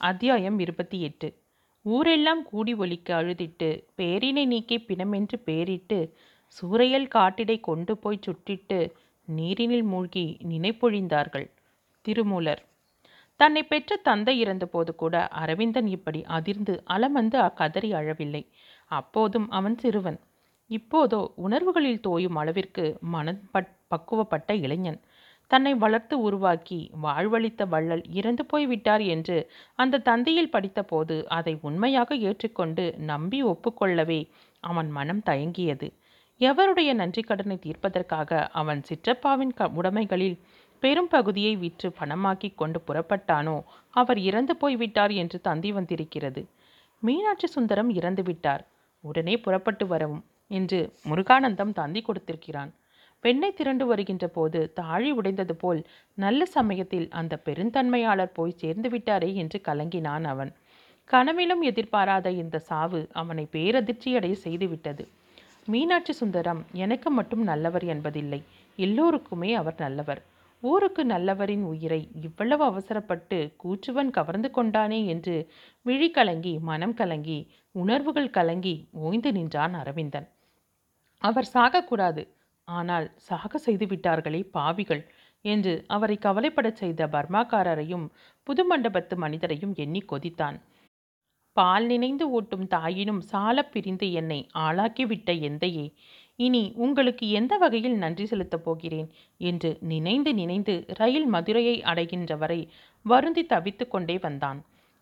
அத்தியாயம் இருபத்தி எட்டு. ஊரெல்லாம் கூடி ஒலிக்க அழுதிட்டு பேரினை நீக்கி பிணமென்று பேரிட்டு சூறையல் காட்டிடை கொண்டு போய் சுட்டிட்டு நீரினில் மூழ்கி நினைப்பொழிந்தார்கள். திருமூலர். தன்னை பெற்ற தந்தை இறந்தபோது கூட அரவிந்தன் இப்படி அதிர்ந்து அலமந்து அக்கதறி அழவில்லை. அப்போதும் அவன் சிறுவன். இப்போதோ உணர்வுகளில் தோயும் அளவிற்கு மனம் பட் பக்குவப்பட்ட இளைஞன். தன்னை வளர்த்து உருவாக்கி வாழ்வளித்த வள்ளல் இறந்து போய்விட்டார் என்று அந்த தந்தையில் படித்தபோது அதை உண்மையாக ஏற்றுக்கொண்டு நம்பி ஒப்புக்கொள்ளவே அவன் மனம் தயங்கியது. எவருடைய நன்றி கடனை தீர்ப்பதற்காக அவன் சிற்றப்பாவின் க உடைமைகளில் பெரும் பகுதியை விற்று பணமாக்கி கொண்டு புறப்பட்டானோ அவர் இறந்து போய்விட்டார் என்று தந்தி வந்திருக்கிறது. மீனாட்சி சுந்தரம் இறந்து விட்டார் உடனே புறப்பட்டு வரவும் என்று முருகானந்தம் தந்தி கொடுத்திருக்கிறான். பெண்ணை திரண்டு வருகின்ற போது தாழி உடைந்தது போல் நல்ல சமயத்தில் அந்த பெருந்தன்மையாளர் போய் சேர்ந்து விட்டாரே என்று கலங்கினான் அவன். கனவிலும் எதிர்பாராத இந்த சாவு அவனை பேரதிர்ச்சியடைய செய்துவிட்டது. மீனாட்சி சுந்தரம் எனக்கு மட்டும் நல்லவர் என்பதில்லை. எல்லோருக்குமே அவர் நல்லவர். ஊருக்கு நல்லவரின் உயிரை இவ்வளவு அவசரப்பட்டு கூற்றுவன் கவர்ந்து கொண்டானே என்று விழி கலங்கி மனம் கலங்கி உணர்வுகள் கலங்கி ஓய்ந்து நின்றான் அரவிந்தன். அவர் சாகக்கூடாது. ஆனால் சாக செய்து விட்டார்களே பாவிகள் என்று அவரை கவலைப்படச் செய்த பர்மாக்காரரையும் புது மண்டபத்து மனிதரையும் எண்ணி கொதித்தான். பால் நினைந்து ஓட்டும் தாயினும் சாலப் பிரிந்து என்னை ஆளாக்கிவிட்ட எந்தையே இனி உங்களுக்கு எந்த வகையில் நன்றி செலுத்தப் போகிறேன் என்று நினைந்து நினைந்து ரயில் மதுரையை அடைகின்ற வரை வருந்தி தவித்து கொண்டே வந்தான்.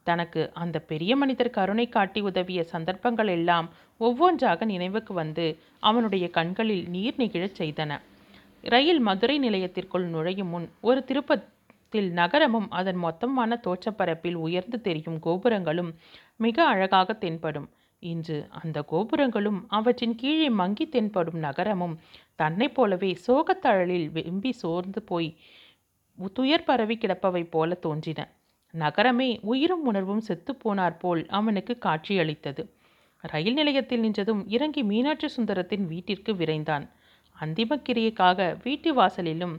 தனக்கு அந்த பெரிய மனிதர் கருணை காட்டி உதவிய சந்தர்ப்பங்கள் எல்லாம் ஒவ்வொன்றாக நினைவுக்கு வந்து அவனுடைய கண்களில் நீர் நிகழச் செய்தன. ரயில் மதுரை நிலையத்திற்குள் நுழையும் முன் ஒரு திருப்பத்தில் நகரமும் அதன் மொத்தமான தோற்றப்பரப்பில் உயர்ந்து தெரியும் கோபுரங்களும் மிக அழகாக தென்படும். இன்று அந்த கோபுரங்களும் அவற்றின் கீழே மங்கி தென்படும் நகரமும் தன்னைப் போலவே சோகத்தழலில் வெம்பி சோர்ந்து போய் துயர் பரவி கிடப்பவை போல தோன்றின. நகரமே உயிரும் உணர்வும் செத்துப்போனார் போல் அவனுக்கு காட்சியளித்தது. ரயில் நிலையத்தில் நின்றதும் இறங்கி மீனாட்சி சுந்தரத்தின் வீட்டிற்கு விரைந்தான். அந்திம கிரியைக்காக வீட்டு வாசலிலும்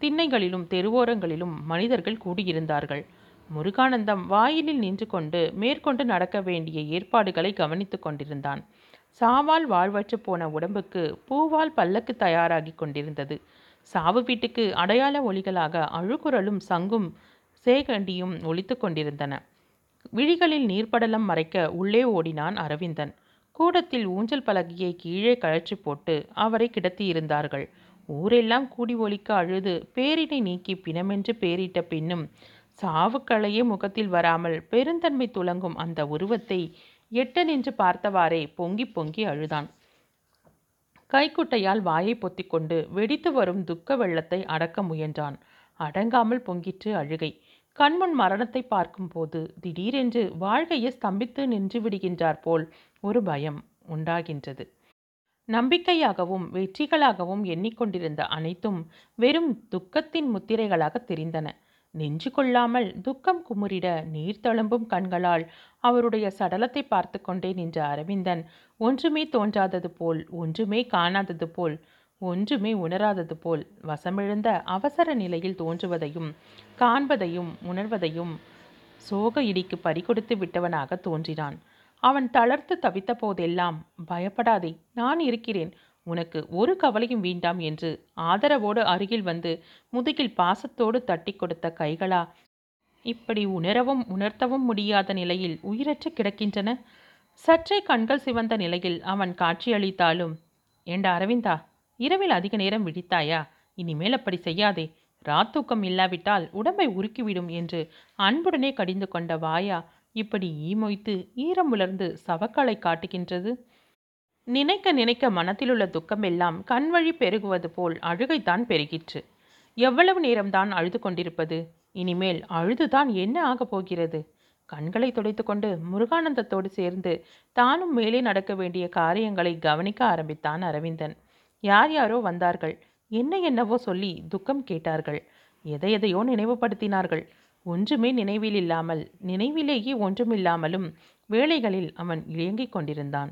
திண்ணைகளிலும் தெருவோரங்களிலும் மனிதர்கள் கூடியிருந்தார்கள். முருகானந்தம் வாயிலில் நின்று கொண்டு மேற்கொண்டு நடக்க வேண்டிய ஏற்பாடுகளை கவனித்து கொண்டிருந்தான். சாவால் வாழ்வற்று போன உடம்புக்கு பூவால் பல்லக்கு தயாராகி கொண்டிருந்தது. சாவு வீட்டுக்கு அடையாள ஒளிகளாக அழுகுரலும் சங்கும் சேகண்டியும் ஒழித்து கொண்டிருந்தன. விழிகளில் நீர்ப்படலம் மறைக்க உள்ளே ஓடினான் அரவிந்தன். கூடத்தில் ஊஞ்சல் பலகையை கீழே கழற்றி போட்டு அவரை கிடத்தியிருந்தார்கள். ஊரெல்லாம் கூடி ஒலிக்க அழுது பேரினை நீக்கி பிணமென்று பேரிட்ட பின்னும் சாவுக்களையே முகத்தில் வராமல் பெருந்தன்மை துலங்கும் அந்த உருவத்தை எட்ட நின்று பார்த்தவாறே பொங்கி பொங்கி அழுதான். கைக்குட்டையால் வாயை பொத்திக்கொண்டு வெடித்து வரும் துக்க வெள்ளத்தை அடக்க முயன்றான். அடங்காமல் பொங்கிற்று அழுகை. கண்முன் மரணத்தை பார்க்கும்போது திடீரென்று வாழ்க்கையை ஸ்தம்பித்து நின்று விடுகின்றார் போல் ஒரு பயம் உண்டாகின்றது. நம்பிக்கையாகவும் வெற்றிகளாகவும் எண்ணிக்கொண்டிருந்த அனைத்தும் வெறும் துக்கத்தின் முத்திரைகளாக தெரிந்தன. நெஞ்சு கொள்ளாமல் துக்கம் குமுறிட நீர் தழும்பும் கண்களால் அவருடைய சடலத்தை பார்த்து கொண்டே நின்ற அரவிந்தன் ஒன்றுமே தோன்றாதது போல் ஒன்றுமே காணாதது போல் ஒன்றுமே உணராதது போல் வசமிழந்த அவசர நிலையில் தோன்றுவதையும் காண்பதையும் உணர்வதையும் சோக இடிக்கு பறிகொடுத்து விட்டவனாக தோன்றினான். அவன் தளர்த்து தவித்த போதெல்லாம் பயப்படாதே நான் இருக்கிறேன். உனக்கு ஒரு கவலையும் வேண்டாம் என்று ஆதரவோடு அருகில் வந்து முதுகில் பாசத்தோடு தட்டி கொடுத்த கைகளா இப்படி உணரவும் உணர்த்தவும் முடியாத நிலையில் உயிரற்று கிடக்கின்றன? சற்றே கண்கள் சிவந்த நிலையில் அவன் காட்சியளித்தாலும் ஏண்டா அரவிந்தா இரவில் அதிக நேரம் விழித்தாயா? இனிமேல் அப்படி செய்யாதே. ராத்தூக்கம் இல்லாவிட்டால் உடம்பை உருக்கிவிடும் என்று அன்புடனே கடிந்து கொண்ட வாயா இப்படி ஈமொய்த்து ஈரம் உலர்ந்து சவக்களை காட்டுகின்றது? நினைக்க நினைக்க மனத்திலுள்ள துக்கமெல்லாம் கண்வழி பெருகுவது போல் அழுகைத்தான் பெருகிற்று. எவ்வளவு நேரம்தான் அழுது கொண்டிருப்பது? இனிமேல் அழுதுதான் என்ன ஆகப் போகிறது? கண்களை துடைத்து கொண்டு முருகானந்தத்தோடு சேர்ந்து தானும் மேலே நடக்க வேண்டிய காரியங்களை கவனிக்க ஆரம்பித்தான் அரவிந்தன். யார் யாரோ வந்தார்கள். என்ன என்னவோ சொல்லி துக்கம் கேட்டார்கள். எதை எதையோ நினைவுபடுத்தினார்கள். ஒன்றுமே நினைவில் இல்லாமல் நினைவிலேயே ஒன்றுமில்லாமலும் வேலைகளில் அவன் இயங்கிக் கொண்டிருந்தான்.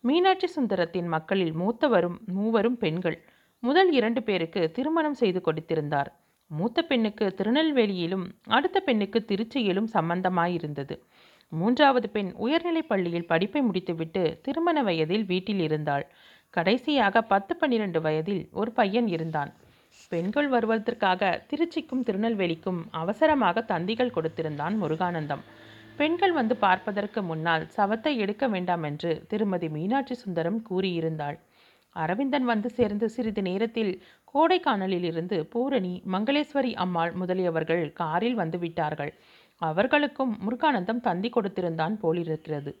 மீனாட்சி சுந்தரத்தின் மக்களில் மூத்தவரும் மூவரும் பெண்கள். முதல் இரண்டு பேருக்கு திருமணம் செய்து கொடுத்திருந்தார். மூத்த பெண்ணுக்கு திருநெல்வேலியிலும் அடுத்த பெண்ணுக்கு திருச்சியிலும் சம்பந்தமாயிருந்தது. மூன்றாவது பெண் உயர்நிலைப் பள்ளியில் படிப்பை முடித்துவிட்டு திருமண வயதில் வீட்டில் இருந்தாள். கடைசியாக பத்து பன்னிரண்டு வயதில் ஒரு பையன் இருந்தான். பெண்கள் வருவதற்காக திருச்சிக்கும் திருநெல்வேலிக்கும் அவசரமாக தந்திகள் கொடுத்திருந்தான் முருகானந்தம். பெண்கள் வந்து பார்ப்பதற்கு முன்னால் சவத்தை எடுக்க வேண்டாம் என்று திருமதி மீனாட்சி சுந்தரம் கூறியிருந்தாள். அரவிந்தன் வந்து சேர்ந்து சிறிது நேரத்தில் கோடைக்கானலில் இருந்து பூரணி மங்களேஸ்வரி அம்மாள் முதலியவர்கள் காரில் வந்து விட்டார்கள். அவர்களுக்கும் முருகானந்தம் தந்தி கொடுத்திருந்தான் போலிருக்கிறது.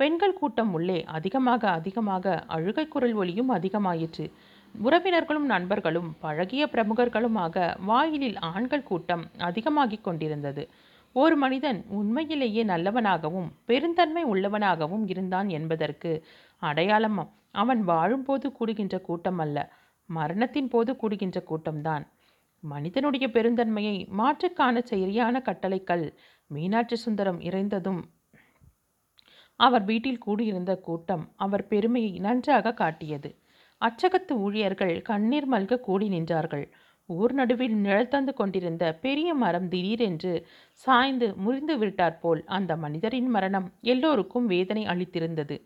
பெண்கள் கூட்டம் உள்ளே அதிகமாக அதிகமாக அழுகை குரல் ஒலியும் அதிகமாயிற்று. உறவினர்களும் நண்பர்களும் பழகிய பிரமுகர்களுமாக வாயிலில் ஆண்கள் கூட்டம் அதிகமாகிக் கொண்டிருந்தது. ஒரு மனிதன் உண்மையிலேயே நல்லவனாகவும் பெருந்தன்மை உள்ளவனாகவும் இருந்தான் என்பதற்கு அடையாளம் அவன் வாழும்போது கூடுகின்ற கூட்டம் அல்ல மரணத்தின் போது கூடுகின்ற கூட்டம்தான். மனிதனுடைய பெருந்தன்மையை மாற்றுக்கான சரியான கட்டளைக்கல் மீனாட்சி சுந்தரம் இறைந்ததும் அவர் வீட்டில் கூடியிருந்த கூட்டம் அவர் பெருமையை நன்றாக காட்டியது. அச்சகத்து ஊழியர்கள் கண்ணீர் மல்க கூடி நின்றார்கள். ஊர் நடுவில் நிழல் தந்து கொண்டிருந்த பெரிய மரம் திடீரென்று சாய்ந்து முறிந்து விட்டாற்போல் அந்த மனிதரின் மரணம் எல்லோருக்கும் வேதனை அளித்திருந்தது.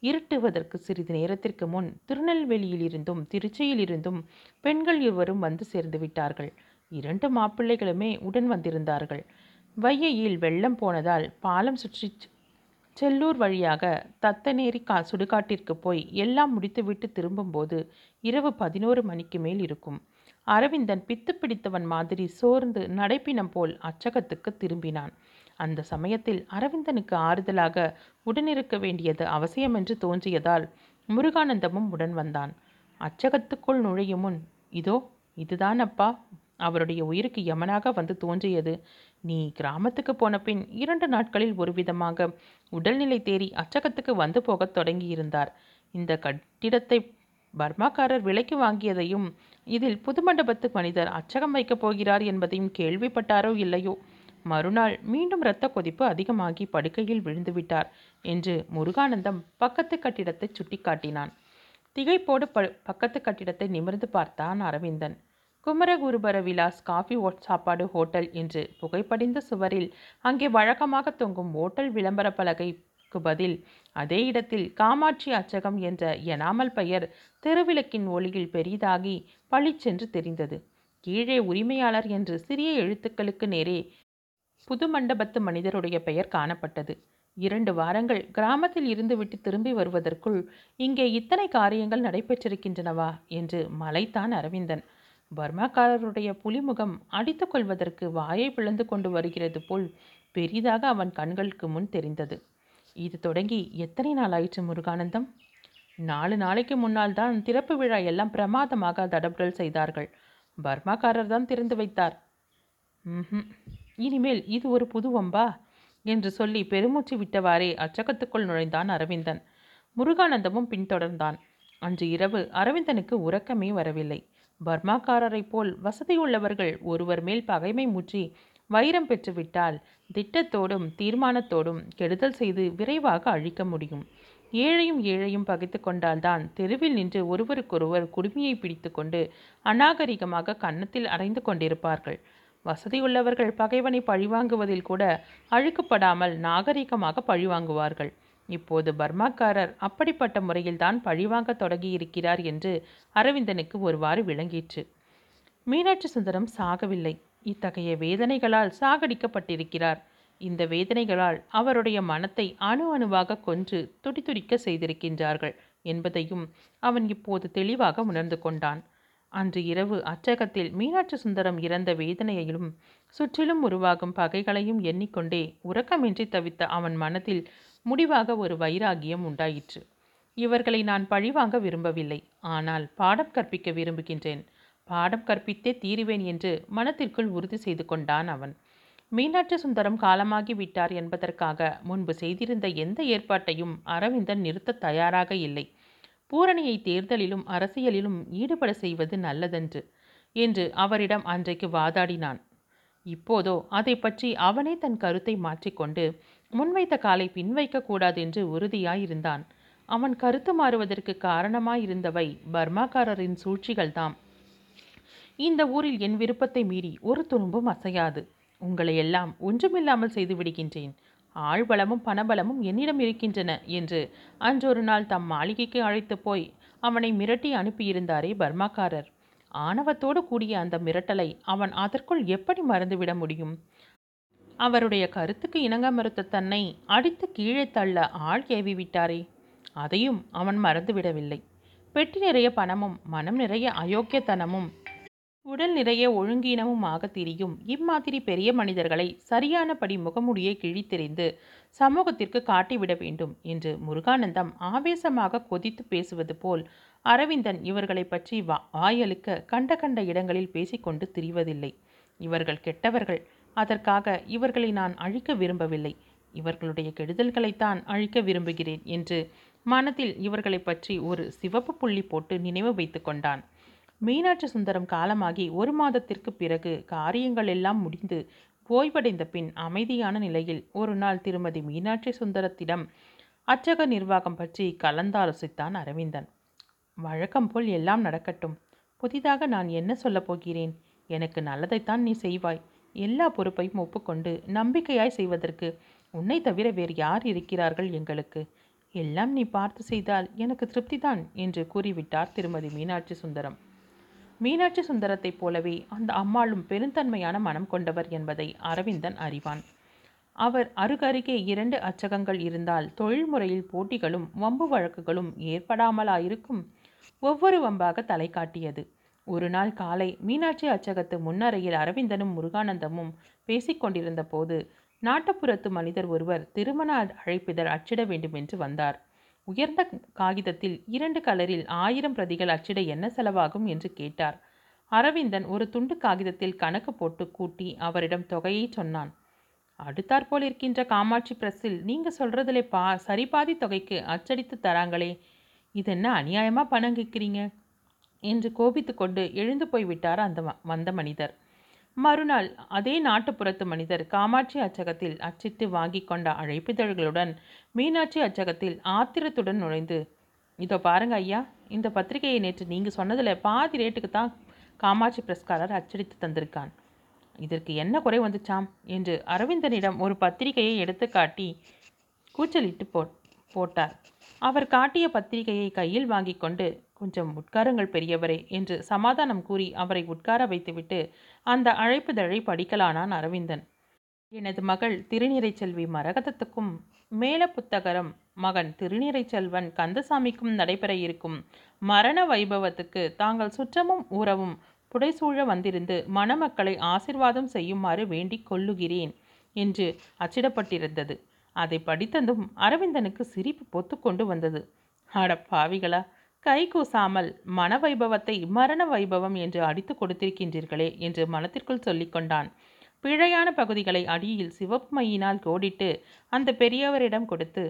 இருட்டுவதற்கு சிறிது நேரத்திற்கு முன் திருநெல்வேலியிலிருந்தும் திருச்சியிலிருந்தும் பெண்கள் இருவரும் வந்து சேர்ந்து விட்டார்கள். இரண்டு மாப்பிள்ளைகளுமே உடன் வந்திருந்தார்கள். வையையில் வெள்ளம் போனதால் பாலம் சுற்றி செல்லூர் வழியாக தத்தநேரி கா சுடுகாட்டிற்கு போய் எல்லாம் முடித்துவிட்டு திரும்பும்போது இரவு பதினோரு மணிக்கு மேல் இருக்கும். அரவிந்தன் பித்து பிடித்தவன் மாதிரி சோர்ந்து நடைப்பினம் போல் அச்சகத்துக்கு திரும்பினான். அந்த சமயத்தில் அரவிந்தனுக்கு ஆறுதலாக உடனிருக்க வேண்டியது அவசியம் என்று தோன்றியதால் முருகானந்தமும் உடன் வந்தான். அச்சகத்துக்குள் நுழையும் முன் இதோ இதுதான் அப்பா அவருடைய உயிருக்கு யமனாக வந்து தோன்றியது. நீ கிராமத்துக்கு போன பின் இரண்டு நாட்களில் ஒருவிதமாக உடல்நிலை தேறி அச்சகத்துக்கு வந்து போகத் தொடங்கியிருந்தார். இந்த கட்டிடத்தை பர்மாக்காரர் விலைக்கு வாங்கியதையும் இதில் புது மண்டபத்து மனிதர் அச்சகம் வைக்கப் போகிறார் என்பதையும் கேள்விப்பட்டாரோ இல்லையோ? மறுநாள் மீண்டும் இரத்த கொதிப்பு அதிகமாகி படுக்கையில் விழுந்துவிட்டார் என்று முருகானந்தம் பக்கத்து கட்டிடத்தை சுட்டிக்காட்டினான். திகைப்போடு ப பக்கத்து கட்டிடத்தை நிமிர்ந்து பார்த்தான் அரவிந்தன். குமரகுருபர விலாஸ் காஃபி ஓட் சாப்பாடு ஹோட்டல் என்று புகைப்படிந்த சுவரில் அங்கே வழக்கமாக தொங்கும் ஓட்டல் விளம்பர பலகைக்கு பதில் அதே இடத்தில் காமாட்சி அச்சகம் என்ற எனாமல் பெயர் தெருவிளக்கின் ஒளியில் பெரிதாகி பளிச்சென்று தெரிந்தது. கீழே உரிமையாளர் என்று சிறிய எழுத்துக்களுக்கு நேரே புது மண்டபத்து மனிதருடைய பெயர் காணப்பட்டது. இரண்டு வாரங்கள் கிராமத்தில் இருந்துவிட்டு திரும்பி வருவதற்குள் இங்கே இத்தனை காரியங்கள் நடைபெற்றிருக்கின்றனவா? என்று மலைத்தான் அரவிந்தன். பர்மாக்காரருடைய புலிமுகம் அடித்து கொள்வதற்கு வாயை பிளந்து கொண்டு வருகிறது போல் பெரிதாக அவன் கண்களுக்கு முன் தெரிந்தது. இது தொடங்கி எத்தனை நாள் ஆயிற்று முருகானந்தம்? நாலு நாளைக்கு முன்னால் தான் திறப்பு விழா எல்லாம் பிரமாதமாக தடபுடல் செய்தார்கள். பர்மாக்காரர் தான் திறந்து வைத்தார். இனிமேல் இது ஒரு புது வம்பா? என்று சொல்லி பெருமூச்சு விட்டவாறே அச்சகத்துக்குள் நுழைந்தான் அரவிந்தன். முருகானந்தமும் பின்தொடர்ந்தான். அன்று இரவு அரவிந்தனுக்கு உறக்கமே வரவில்லை. பர்மாக்காரரைப் போல் வசதியுள்ளவர்கள் ஒருவர் மேல் பகைமை முற்றி வைரம் பெற்றுவிட்டால் திட்டத்தோடும் தீர்மானத்தோடும் கெடுதல் செய்து விரைவாக அழிக்க முடியும். ஏழையும் ஏழையும் பகைத்து கொண்டால்தான் தெருவில் நின்று ஒருவருக்கொருவர் குடுமியை பிடித்துக்கொண்டு அநாகரிகமாக கன்னத்தில் அரைந்து கொண்டிருப்பார்கள். வசதியுள்ளவர்கள் பகைவனை பழிவாங்குவதில் கூட அழுக்குப்படாமல் நாகரிகமாக பழிவாங்குவார்கள். இப்போது பர்மாக்காரர் அப்படிப்பட்ட முறையில்தான் பழிவாங்க தொடங்கியிருக்கிறார் என்று அரவிந்தனுக்கு ஒருவாறு விளங்கிற்று. மீனாட்சி சுந்தரம் சாகவில்லை. இத்தகைய வேதனைகளால் சாகடிக்கப்பட்டிருக்கிறார். இந்த வேதனைகளால் அவருடைய மனத்தை அணு அணுவாக கொன்று துடிதுடிக்க செய்திருக்கின்றார்கள் என்பதையும் அவன் இப்போது தெளிவாக உணர்ந்து கொண்டான். அன்று இரவு அச்சகத்தில் மீனாட்சி சுந்தரம் இறந்த வேதனையையும் சுற்றிலும் உருவாகும் பகைகளையும் எண்ணிக்கொண்டே உறக்கமின்றி தவித்த அவன் மனத்தில் முடிவாக ஒரு வைராகியம் உண்டாயிற்று. இவர்களை நான் பழிவாங்க விரும்பவில்லை. ஆனால் பாடம் கற்பிக்க விரும்புகின்றேன். பாடம் கற்பித்தே தீருவேன் என்று மனத்திற்குள் உறுதி செய்து கொண்டான் அவன். மீனாட்சி சுந்தரம் காலமாகி விட்டார் என்பதற்காக முன்பு செய்திருந்த எந்த ஏற்பாட்டையும் அரவிந்தன் நிறுத்த தயாராக இல்லை. பூரணியை தேர்தலிலும் அரசியலிலும் ஈடுபட செய்வது நல்லதென்று என்று அவரிடம் அன்றைக்கு வாதாடினான். இப்போதோ அதை பற்றி அவனே தன் கருத்தை மாற்றிக்கொண்டு முன்வைத்த காலை பின்வைக்கக்கூடாது என்று உறுதியாயிருந்தான். அவன் கருத்து மாறுவதற்கு காரணமாயிருந்தவை பர்மாக்காரரின் சூழ்ச்சிகள்தாம். இந்த ஊரில் என் விருப்பத்தை மீறி ஒரு துரும்பும் அசையாது. உங்களை எல்லாம் ஒன்றுமில்லாமல் செய்து விடுகின்றேன் ஆழ்பலமும் பணபலமும் என்னிடம் இருக்கின்றன என்று அன்றொரு நாள் தம் மாளிகைக்கு அழைத்து போய் அவனை மிரட்டி அனுப்பியிருந்தாரே பர்மாக்காரர். ஆணவத்தோடு கூடிய அந்த மிரட்டலை அவன் அதற்குள் எப்படி மறந்துவிட முடியும்? அவருடைய கருத்துக்கு இணங்க மறுத்த தன்னை அடித்து கீழே தள்ள ஆள் ஏவி விட்டாரே அதையும் அவன் மறந்துவிடவில்லை. பெட்டி நிறைய பணமும் மனம் நிறைய அயோக்கியத்தனமும் உடல் நிறைய ஒழுங்கீனமுமாக திரியும் இம்மாதிரி பெரிய மனிதர்களை சரியானபடி முகமுடியை கிழித்தெறிந்து சமூகத்திற்கு காட்டிவிட வேண்டும் என்று முருகானந்தம் ஆவேசமாக கொதித்து பேசுவது போல் அரவிந்தன் இவர்களை பற்றி வா வாயலுக்க கண்ட கண்ட இடங்களில் பேசிக்கொண்டு திரிவதில்லை. இவர்கள் கெட்டவர்கள் அதற்காக இவர்களை நான் அழிக்க விரும்பவில்லை. இவர்களுடைய கெடுதல்களைத்தான் அழிக்க விரும்புகிறேன் என்று மனத்தில் இவர்களை பற்றி ஒரு சிவப்பு புள்ளி போட்டு நினைவு வைத்து கொண்டான். மீனாட்சி சுந்தரம் காலமாகி ஒரு மாதத்திற்கு பிறகு காரியங்கள் எல்லாம் முடிந்து ஓய்வடைந்த பின் அமைதியான நிலையில் ஒரு நாள் திருமதி மீனாட்சி சுந்தரத்திடம் அச்சக நிர்வாகம் பற்றி கலந்தாலோசித்தான் அரவிந்தன். வழக்கம் போல் எல்லாம் நடக்கட்டும். புதிதாக நான் என்ன சொல்லப் போகிறேன்? எனக்கு நல்லதைத்தான் நீ செய்வாய். எல்லா பொறுப்பையும் ஒப்புக்கொண்டு நம்பிக்கையாய் செய்வதற்கு உன்னை தவிர வேறு யார் இருக்கிறார்கள் எங்களுக்கு? எல்லாம் நீ பார்த்து செய்தால் எனக்கு திருப்திதான் என்று கூறிவிட்டார் திருமதி மீனாட்சி சுந்தரம். மீனாட்சி சுந்தரத்தைப் போலவே அந்த அம்மாளும் பெருந்தன்மையான மனம் கொண்டவர் என்பதை அரவிந்தன் அறிவான். அவர் அருகருகே இரண்டு அச்சகங்கள் இருந்தால் தொழில்முறையில் போட்டிகளும் வம்பு வழக்குகளும் ஏற்படாமலாயிருக்கும். ஒவ்வொரு வம்பாக தலை காட்டியது. ஒரு நாள் காலை மீனாட்சி அச்சகத்து முன்னரையில் அரவிந்தனும் முருகானந்தமும் பேசிக்கொண்டிருந்த போது நாட்டுப்புறத்து மனிதர் ஒருவர் திருமண அழைப்பிதழ் அச்சிட வேண்டுமென்று வந்தார். உயர்ந்த காகிதத்தில் இரண்டு கலரில் ஆயிரம் பிரதிகள் அச்சிட என்ன செலவாகும் என்று கேட்டார். அரவிந்தன் ஒரு துண்டு காகிதத்தில் கணக்கு போட்டு கூட்டி அவரிடம் தொகையை சொன்னான். அடுத்தாற்போல் இருக்கின்ற காமாட்சி பிரஸ்ஸில் நீங்கள் சொல்கிறதுல பா சரிபாதி தொகைக்கு அச்சடித்து தராங்களே இது என்ன அநியாயமாக பணம் கேட்குறீங்க? என்று கோபித்து கொண்டு எழுந்து போய்விட்டார் அந்த வந்த மனிதர். மறுநாள் அதே நாட்டுப்புறத்து மனிதர் காமாட்சி அச்சகத்தில் அச்சிட்டு வாங்கி கொண்ட அழைப்பிதழ்களுடன் மீனாட்சி அச்சகத்தில் ஆத்திரத்துடன் நுழைந்து இதோ பாருங்க ஐயா இந்த பத்திரிகையை நேற்று நீங்கள் சொன்னதில் பாதி ரேட்டுக்கு தான் காமாட்சி பிரஸ்காரர் அச்சடித்து தந்திருக்கான். இதற்கு என்ன குறை வந்துச்சாம்? என்று அரவிந்தனிடம் ஒரு பத்திரிகையை எடுத்து காட்டி கூச்சலிட்டு போ போட்டார். அவர் காட்டிய பத்திரிகையை கையில் வாங்கி கொண்டு கொஞ்சம் உட்காருங்கள் பெரியவரே என்று சமாதானம் கூறி அவரை உட்கார வைத்துவிட்டு அந்த அழைப்புதழை படிக்கலானான் அரவிந்தன். எனது மகள் திருநிறைச்செல்வி மரகதத்துக்கும் மேல புத்தகரம் மகன் திருநிறைச்செல்வன் கந்தசாமிக்கும் நடைபெற இருக்கும். மரண வைபவத்துக்கு தாங்கள் சுற்றமும் ஊறவும் புடைசூழ வந்திருந்து மணமக்களை ஆசிர்வாதம் செய்யுமாறு வேண்டிக் கொள்ளுகிறேன் என்று அச்சிடப்பட்டிருந்தது. அதை படித்ததும் அரவிந்தனுக்கு சிரிப்பு பொத்து கொண்டு வந்தது. அட பாவிகளா கை கூசாமல் மன வைபவத்தை மரண வைபவம் என்று அடித்து கொடுத்திருக்கின்றீர்களே என்று மனத்திற்குள் சொல்லிக்கொண்டான் பிழையான பகுதிகளை அடியில் சிவப்பு மையினால் கோடிட்டு அந்த பெரியவரிடம் கொடுத்து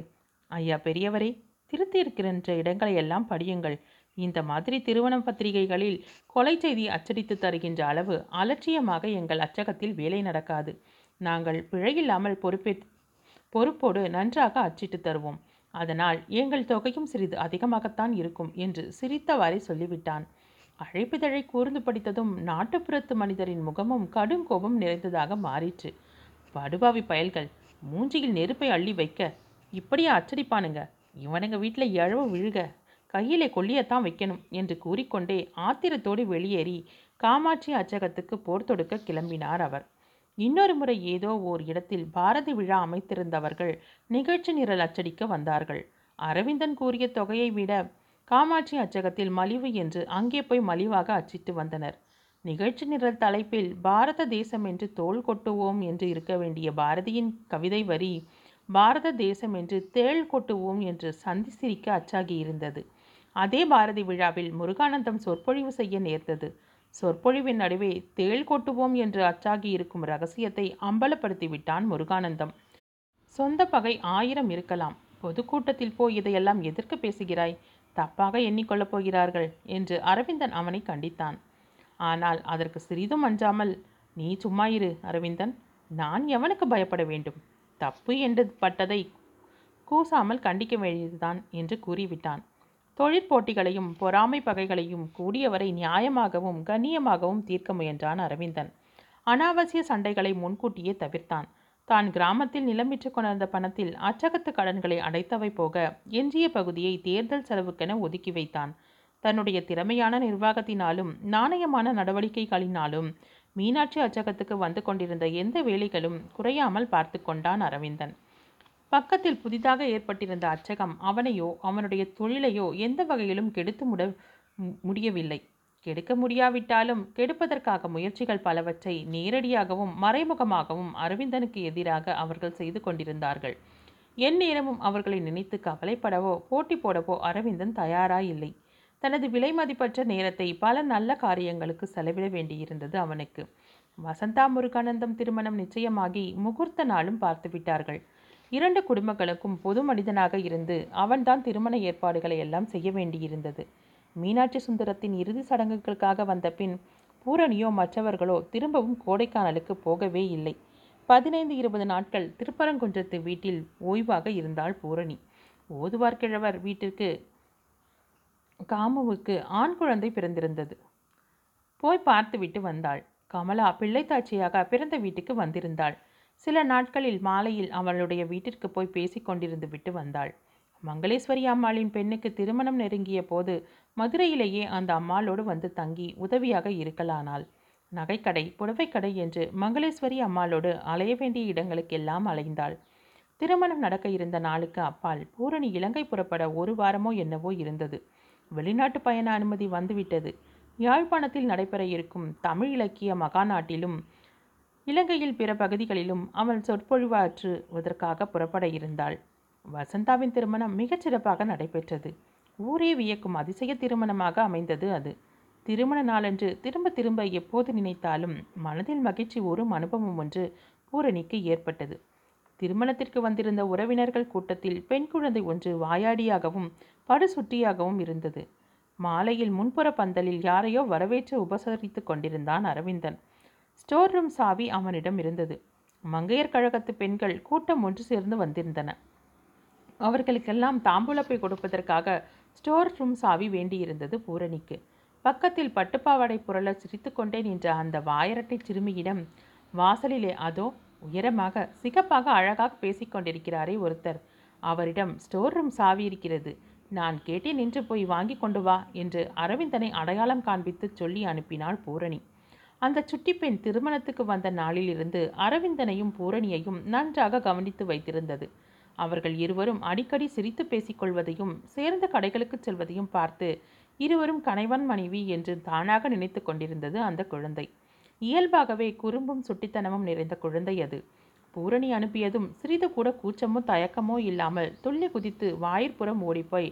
ஐயா பெரியவரே திருத்தியிருக்கின்ற இடங்களை எல்லாம் படியுங்கள். இந்த மாதிரி திருமணம் பத்திரிகைகளில் கொலை செய்தி அச்சடித்து தருகின்ற அளவு அலட்சியமாக எங்கள் அச்சகத்தில் வேலை நடக்காது. நாங்கள் பிழையில்லாமல் பொறுப்பேற்று பொறுப்போடு நன்றாக அச்சிட்டு தருவோம். அதனால் எங்கள் தொகையும் சிறிது அதிகமாகத்தான் இருக்கும் என்று சிரித்தவாறே சொல்லிவிட்டான். அழைப்பிதழை கூர்ந்து படித்ததும் நாட்டுப்புறத்து மனிதரின் முகமும் கடும் கோபம் நிறைந்ததாக மாறிற்று. படுபாவி பயல்கள் மூஞ்சியில் நெருப்பை அள்ளி வைக்க இப்படியே அச்சடிப்பானுங்க? இவனுங்க வீட்டில் எழவு விழுக கையிலே கொல்லியத்தான் வைக்கணும் என்று கூறிக்கொண்டே ஆத்திரத்தோடு வெளியேறி காமாட்சி அச்சகத்துக்கு போர் தொடுக்க கிளம்பினார் அவர். இன்னொரு முறை ஏதோ ஓர் இடத்தில் பாரதி விழா அமைத்திருந்தவர்கள் நிகழ்ச்சி நிரல் அச்சடிக்க வந்தார்கள். அரவிந்தன் கூறிய தொகையை விட காமாட்சி அச்சகத்தில் மலிவு என்று அங்கே போய் மலிவாக அச்சிட்டு வந்தனர். நிகழ்ச்சி நிரல் தலைப்பில் பாரத தேசம் என்று தோல் கொட்டுவோம் என்று இருக்க வேண்டிய பாரதியின் கவிதை வரி பாரத தேசம் என்று தேள் கொட்டுவோம் என்று சந்தி சிரிக்க அச்சாகியிருந்தது. அதே பாரதி விழாவில் முருகானந்தம் சொற்பொழிவு செய்ய நேர்ந்தது. சொற்பொழிவின் நடுவே தேள் கொட்டுவோம் என்று அச்சாகி இருக்கும் ரகசியத்தை அம்பலப்படுத்தி விட்டான் முருகானந்தம். சொந்த பகை ஆயிரம் இருக்கலாம். பொதுக்கூட்டத்தில் போய் இதையெல்லாம் எதிர்க்க பேசுகிறாய்? தப்பாக எண்ணிக்கொள்ளப் போகிறார்கள் என்று அரவிந்தன் அவனை கண்டித்தான். ஆனால் அதற்கு சிறிதும் அஞ்சாமல் நீ சும்மா இரு அரவிந்தன். நான் எவனுக்கு பயப்பட வேண்டும்? தப்பு என்று பட்டதை கூசாமல் கண்டிக்க வேண்டியதுதான் என்று கூறிவிட்டான். தொழிற்போட்டிகளையும் பொறாமை பகைகளையும் கூடியவரை நியாயமாகவும் கண்ணியமாகவும் தீர்க்க முயன்றான் அரவிந்தன். அனாவசிய சண்டைகளை முன்கூட்டியே தவிர்த்தான். தான் கிராமத்தில் நிலம் விற்று கொண்டிருந்த பணத்தில் அச்சகத்து கடன்களை அடைத்தவை போக எஞ்சிய பகுதியை தேர்தல் செலவுக்கென ஒதுக்கி வைத்தான். தன்னுடைய திறமையான நிர்வாகத்தினாலும் நாணயமான நடவடிக்கைகளினாலும் மீனாட்சி அச்சகத்துக்கு வந்து கொண்டிருந்த எந்த வேலைகளும் குறையாமல் பார்த்து கொண்டான் அரவிந்தன். பக்கத்தில் புதிதாக ஏற்பட்டிருந்த அச்சகம் அவனையோ அவனுடைய தொழிலையோ எந்த வகையிலும் கெடுத்து முட முடியவில்லை. கெடுக்க முடியாவிட்டாலும் கெடுப்பதற்காக முயற்சிகள் பலவற்றை நேரடியாகவும் மறைமுகமாகவும் அரவிந்தனுக்கு எதிராக அவர்கள் செய்து கொண்டிருந்தார்கள். எந்நேரமும் அவர்களை நினைத்து கவலைப்படவோ போட்டி போடவோ அரவிந்தன் தயாராயில்லை. தனது விலை மதிப்பற்ற நேரத்தை பல நல்ல காரியங்களுக்கு செலவிட வேண்டியிருந்தது அவனுக்கு. வசந்தா முருகானந்தம் திருமணம் நிச்சயமாகி முகூர்த்த நாளும் பார்த்து விட்டார்கள் இரண்டு குடும்பங்களுக்கும் பொது மனிதனாக இருந்து அவன்தான் திருமண ஏற்பாடுகளை எல்லாம் செய்ய வேண்டியிருந்தது. மீனாட்சி சுந்தரத்தின் இறுதி சடங்குகளுக்காக வந்த பின் பூரணியோ மற்றவர்களோ திரும்பவும் கோடைக்கானலுக்கு போகவே இல்லை. பதினைந்து இருபது நாட்கள் திருப்பரங்குன்றத்து வீட்டில் ஓய்வாக இருந்தாள் பூரணி. ஓதுவார்கிழவர் வீட்டிற்கு காமுவுக்கு ஆண் குழந்தை பிறந்திருந்தது. போய் பார்த்துவிட்டு வந்தாள். கமலா பிள்ளைத்தாட்சியாக பிறந்த வீட்டுக்கு வந்திருந்தாள். சில நாட்களில் மாலையில் அவளுடைய வீட்டிற்கு போய் பேசிக்கொண்டிருந்து விட்டு வந்தாள். மங்களேஸ்வரி அம்மாளின் பெண்ணுக்கு திருமணம் நெருங்கிய போது மதுரையிலேயே அந்த அம்மாளோடு வந்து தங்கி உதவியாக இருக்கலானாள். நகைக்கடை புடவைக்கடை என்று மங்களேஸ்வரி அம்மாளோடு அலைய வேண்டிய இடங்களுக்கெல்லாம் அலைந்தாள். திருமணம் நடக்க இருந்த நாளுக்கு அப்பால் பூரணி இலங்கை புறப்பட ஒரு வாரமோ என்னவோ இருந்தது. வெளிநாட்டு பயண அனுமதி வந்துவிட்டது. யாழ்ப்பாணத்தில் நடைபெற இருக்கும் தமிழ் இலக்கிய மகாநாட்டிலும் இலங்கையில் பிற பகுதிகளிலும் அவள் சொற்பொழிவாற்றுவதற்காக புறப்பட இருந்தாள். வசந்தாவின் திருமணம் மிகச் சிறப்பாக நடைபெற்றது. ஊரே வியக்கும் அதிசய திருமணமாக அமைந்தது அது. திருமண நாளன்று திரும்ப திரும்ப எப்போது நினைத்தாலும் மனதில் மகிழ்ச்சி ஊறும் அனுபவம் ஒன்று பூரணிக்கு ஏற்பட்டது. திருமணத்திற்கு வந்திருந்த உறவினர்கள் கூட்டத்தில் பெண் குழந்தை ஒன்று வாயாடியாகவும் படுசுட்டியாகவும் இருந்தது. மாலையில் முன்புற பந்தலில் யாரையோ வரவேற்று உபசரித்து கொண்டிருந்தான் அரவிந்தன். ஸ்டோர் ரூம் சாவி அவனிடம் இருந்தது. மங்கையர் கழகத்து பெண்கள் கூட்டம் ஒன்று சேர்ந்து வந்திருந்தன. அவர்களுக்கெல்லாம் தாம்பூலப்பை கொடுப்பதற்காக ஸ்டோர் ரூம் சாவி வேண்டியிருந்தது பூரணிக்கு. பக்கத்தில் பட்டுப்பாவாடை புரள சிரித்துக்கொண்டே நின்ற அந்த வாயரட்டை சிறுமியிடம் வாசலிலே அதோ உயரமாக சிகப்பாக அழகாக பேசிக்கொண்டிருக்கிறாரே ஒருத்தர். அவரிடம் ஸ்டோர் ரூம் சாவி இருக்கிறது. நான் கேட்டே நின்று போய் வாங்கி கொண்டு வா என்று அரவிந்தனை அடையாளம் காண்பித்து சொல்லி அனுப்பினாள் பூரணி. அந்த சுட்டி பெண் திருமணத்துக்கு வந்த நாளிலிருந்து அரவிந்தனையும் பூரணியையும் நன்றாக கவனித்து வைத்திருந்தது. அவர்கள் இருவரும் அடிக்கடி சிரித்து பேசிக்கொள்வதையும் சேர்ந்த கடைகளுக்கு செல்வதையும் பார்த்து இருவரும் கணவன் மனைவி என்று தானாக நினைத்து கொண்டிருந்தது அந்த குழந்தை. இயல்பாகவே குறும்பும் சுட்டித்தனமும் நிறைந்த குழந்தை அது. பூரணி அனுப்பியதும் சிறிது கூட கூச்சமோ தயக்கமோ இல்லாமல் துள்ளி குதித்து வாயிற்புறம் ஓடிப்போய்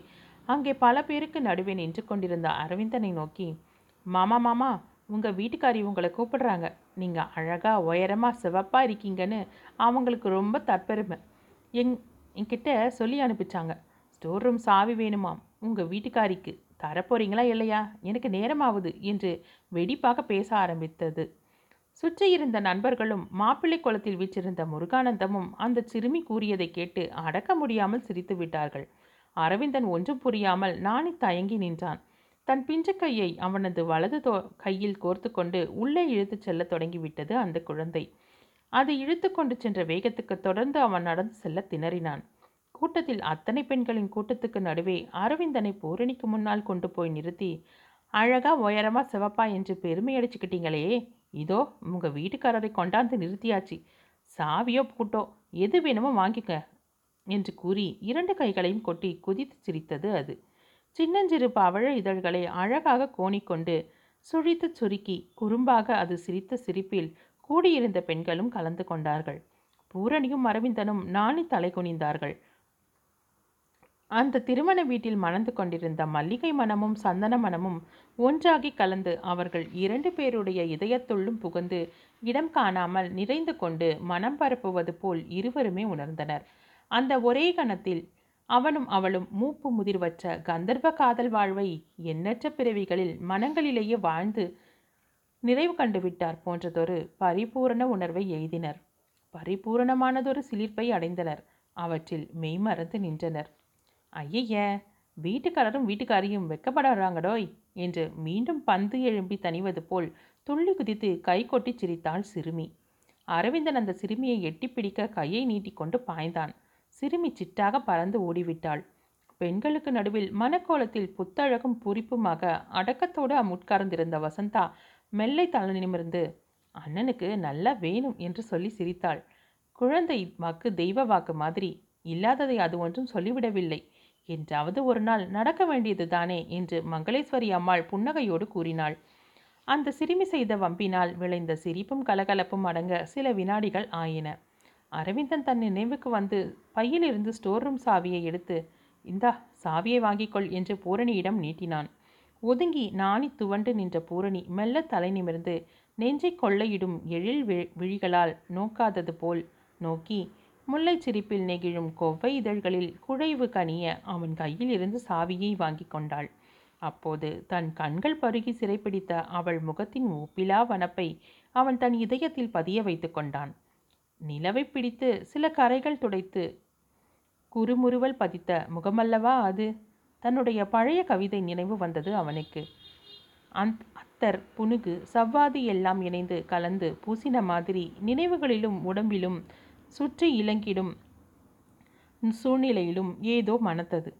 அங்கே பல பேருக்கு நடுவே நின்று கொண்டிருந்த அரவிந்தனை நோக்கி மாமா மாமா உங்கள் வீட்டுக்காரி உங்களை கூப்பிடுறாங்க. நீங்கள் அழகாக உயரமாக சிவப்பாக இருக்கீங்கன்னு அவங்களுக்கு ரொம்ப தற்பெருமை எங் என்கிட்ட சொல்லி அனுப்பிச்சாங்க. ஸ்டோர் ரூம் சாவி வேணுமாம். உங்கள் வீட்டுக்காரிக்கு தரப்போறீங்களா இல்லையா? எனக்கு நேரமாகுது என்று வெடிப்பாக பேச ஆரம்பித்தது. சுற்றி இருந்த நண்பர்களும் மாப்பிள்ளை குளத்தில் வீச்சிருந்த முருகானந்தமும் அந்த சிறுமி கூறியதை கேட்டு அடக்க முடியாமல் சிரித்து விட்டார்கள். அரவிந்தன் ஒன்றும் புரியாமல் நாணி தயங்கி நின்றான். தன் பிஞ்சு கையை அவனது வலது தோ கையில் கோர்த்து கொண்டு உள்ளே இழுத்துச் செல்ல தொடங்கிவிட்டது அந்த குழந்தை. அது இழுத்து கொண்டு சென்ற வேகத்துக்கு தொடர்ந்து அவன் நடந்து செல்ல திணறினான். கூட்டத்தில் அத்தனை பெண்களின் கூட்டத்துக்கு நடுவே அரவிந்தனை பூரணிக்கு முன்னால் கொண்டு போய் நிறுத்தி அழகா உயரமா சிவப்பா என்று பெருமை அடிச்சுக்கிட்டீங்களே. இதோ உங்கள் வீட்டுக்காரரை கொண்டாந்து நிறுத்தியாச்சு. சாவியோ பூட்டோ எது வேணுமோ வாங்கிக்க என்று கூறி இரண்டு கைகளையும் கொட்டி குதித்து சிரித்தது அது. சின்னஞ்சிறு பவழ இதழ்களை அழகாக கோணிக்கொண்டு சுழித்து சுருக்கி குறும்பாக அது சிரித்த சிரிப்பில் கூடியிருந்த பெண்களும் கலந்து கொண்டார்கள். பூரணியும் அரவிந்தனும் நாணி தலை குனிந்தார்கள். அந்த திருமண வீட்டில் மணந்து கொண்டிருந்த மல்லிகை மனமும் சந்தன மனமும் ஒன்றாகி கலந்து அவர்கள் இரண்டு பேருடைய இதயத்துள்ளும் புகுந்து இடம் காணாமல் நிறைந்து கொண்டு மனம் பரப்புவது போல் இருவருமே உணர்ந்தனர். அந்த ஒரே கணத்தில் அவனும் அவளும் மூப்பு முதிர்வற்ற கந்தர்வ காதல் வாழ்வை எண்ணற்ற பிறவிகளில் மனங்களிலேயே வாழ்ந்து நிறைவு கண்டுவிட்டார் போன்றதொரு பரிபூரண உணர்வை எய்தினர். பரிபூரணமானதொரு சிலிர்ப்பை அடைந்தனர். அவற்றில் மெய்மறந்து நின்றனர். ஐய வீட்டுக்காரரும் வீட்டுக்காரியும் வெக்கப்படுறாங்கடோய் என்று மீண்டும் பந்து எழும்பி தணிவது போல் துள்ளி குதித்து கை கொட்டி சிரித்தாள் சிறுமி. அரவிந்தன் அந்த சிறுமியை எட்டி பிடிக்க கையை நீட்டிக்கொண்டு பாய்ந்தான். சிறுமி சிட்டாக பறந்து ஓடிவிட்டாள். பெண்களுக்கு நடுவில் மனக்கோலத்தில் புத்தழகும் பூரிப்புமாக அடக்கத்தோடு உட்கார்ந்திருந்த வசந்தா மெல்லை தலை நிமிர்ந்து அண்ணனுக்கு நல்லா வேணும் என்று சொல்லி சிரித்தாள். குழந்தை வாக்கு தெய்வ வாக்கு மாதிரி இல்லாததை அது ஒன்றும் சொல்லிவிடவில்லை. என்றாவது ஒரு நாள் நடக்க வேண்டியது தானே என்று மங்களேஸ்வரி அம்மாள் புன்னகையோடு கூறினாள். அந்த சிறுமி செய்த வம்பினால் விளைந்த சிரிப்பும் கலகலப்பும் அடங்க சில வினாடிகள் ஆயின. அரவிந்தன் தன் நினைவுக்கு வந்து பையிலிருந்து ஸ்டோர் ரூம் சாவியை எடுத்து இந்தா சாவியை வாங்கிக்கொள் என்று பூரணியிடம் நீட்டினான். ஒதுங்கி நாணி துவண்டு நின்ற பூரணி மெல்ல தலை நிமிர்ந்து நெஞ்சை கொள்ளையிடும் எழில் விழிகளால் நோக்காதது போல். நோக்கி முல்லைச் சிரிப்பில் நெகிழும் கொவ்வை இதழ்களில் குழைவு கனிய அவன் கையில் இருந்து சாவியை வாங்கி கொண்டாள். அப்போது தன் கண்கள் பருகி சிறைப்பிடித்த அவள் முகத்தின் ஒப்பிலா வனப்பை அவன் தன் இதயத்தில் பதிய வைத்து கொண்டான். நிலவை பிடித்து சில கரைகள் துடைத்து குறுமுறுவல் பதித்த முகமல்லவா அது? தன்னுடைய பழைய கவிதை நினைவு வந்தது அவனுக்கு. அந் அத்தர் புனுகு சவ்வாதி எல்லாம் இணைந்து கலந்து பூசின மாதிரி நினைவுகளிலும் உடம்பிலும் சுற்றி இலங்கிடும் சூழ்நிலையிலும் ஏதோ மனத்தது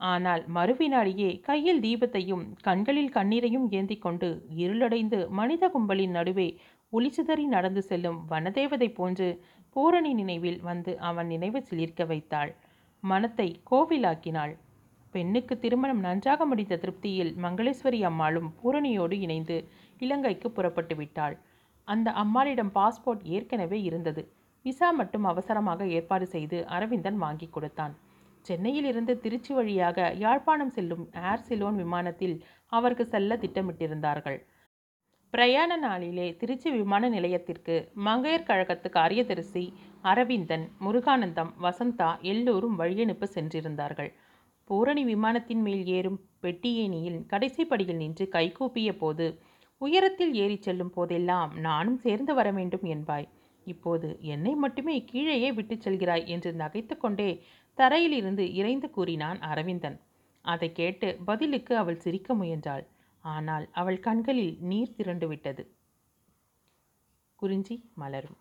ஆனால் மறுவினாடியே கையில் தீபத்தையும் கண்களில் கண்ணீரையும் ஏந்தி கொண்டு இருளடைந்து மனித கும்பலின் நடுவே ஒளிச்சிதறி நடந்து செல்லும் வனதேவதை போன்று பூரணி நினைவில் வந்து அவன் நினைவு சிலிர்க்க வைத்தாள். மனத்தை கோவிலாக்கினாள். பெண்ணுக்கு திருமணம் நன்றாக முடித்த திருப்தியில் மங்களேஸ்வரி அம்மாளும் பூரணியோடு இணைந்து இலங்கைக்கு புறப்பட்டு விட்டாள். அந்த அம்மாளிடம் பாஸ்போர்ட் ஏற்கனவே இருந்தது. விசா மட்டும் அவசரமாக ஏற்பாடு செய்து அரவிந்தன் வாங்கி கொடுத்தான். சென்னையில் இருந்து திருச்சி வழியாக யாழ்ப்பாணம் செல்லும் ஏர் சிலோன் விமானத்தில் அவருக்கு செல்ல திட்டமிட்டிருந்தார்கள். பிரயாண நாளிலே திருச்சி விமான நிலையத்திற்கு மங்கையர் கழகத்து காரியதரிசி அரவிந்தன் முருகானந்தம் வசந்தா எல்லோரும் வழியனுப்ப சென்றிருந்தார்கள். பூரணி விமானத்தின் மேல் ஏறும் பெட்டியேனியில் கடைசி படியில் நின்று கைகூப்பிய போது உயரத்தில் ஏறிச் செல்லும் போதெல்லாம் நானும் சேர்ந்து வர வேண்டும் என்பாய். இப்போது என்னை மட்டுமே கீழேயே விட்டுச் செல்கிறாய் என்று நகைத்து கொண்டே தரையிலிருந்து இறைந்து கூறினான் அரவிந்தன். அதை கேட்டு பதிலுக்கு அவள் சிரிக்க முயன்றாள். ஆனால் அவள் கண்களில் நீர் திரண்டுவிட்டது குறிஞ்சி மலரும்.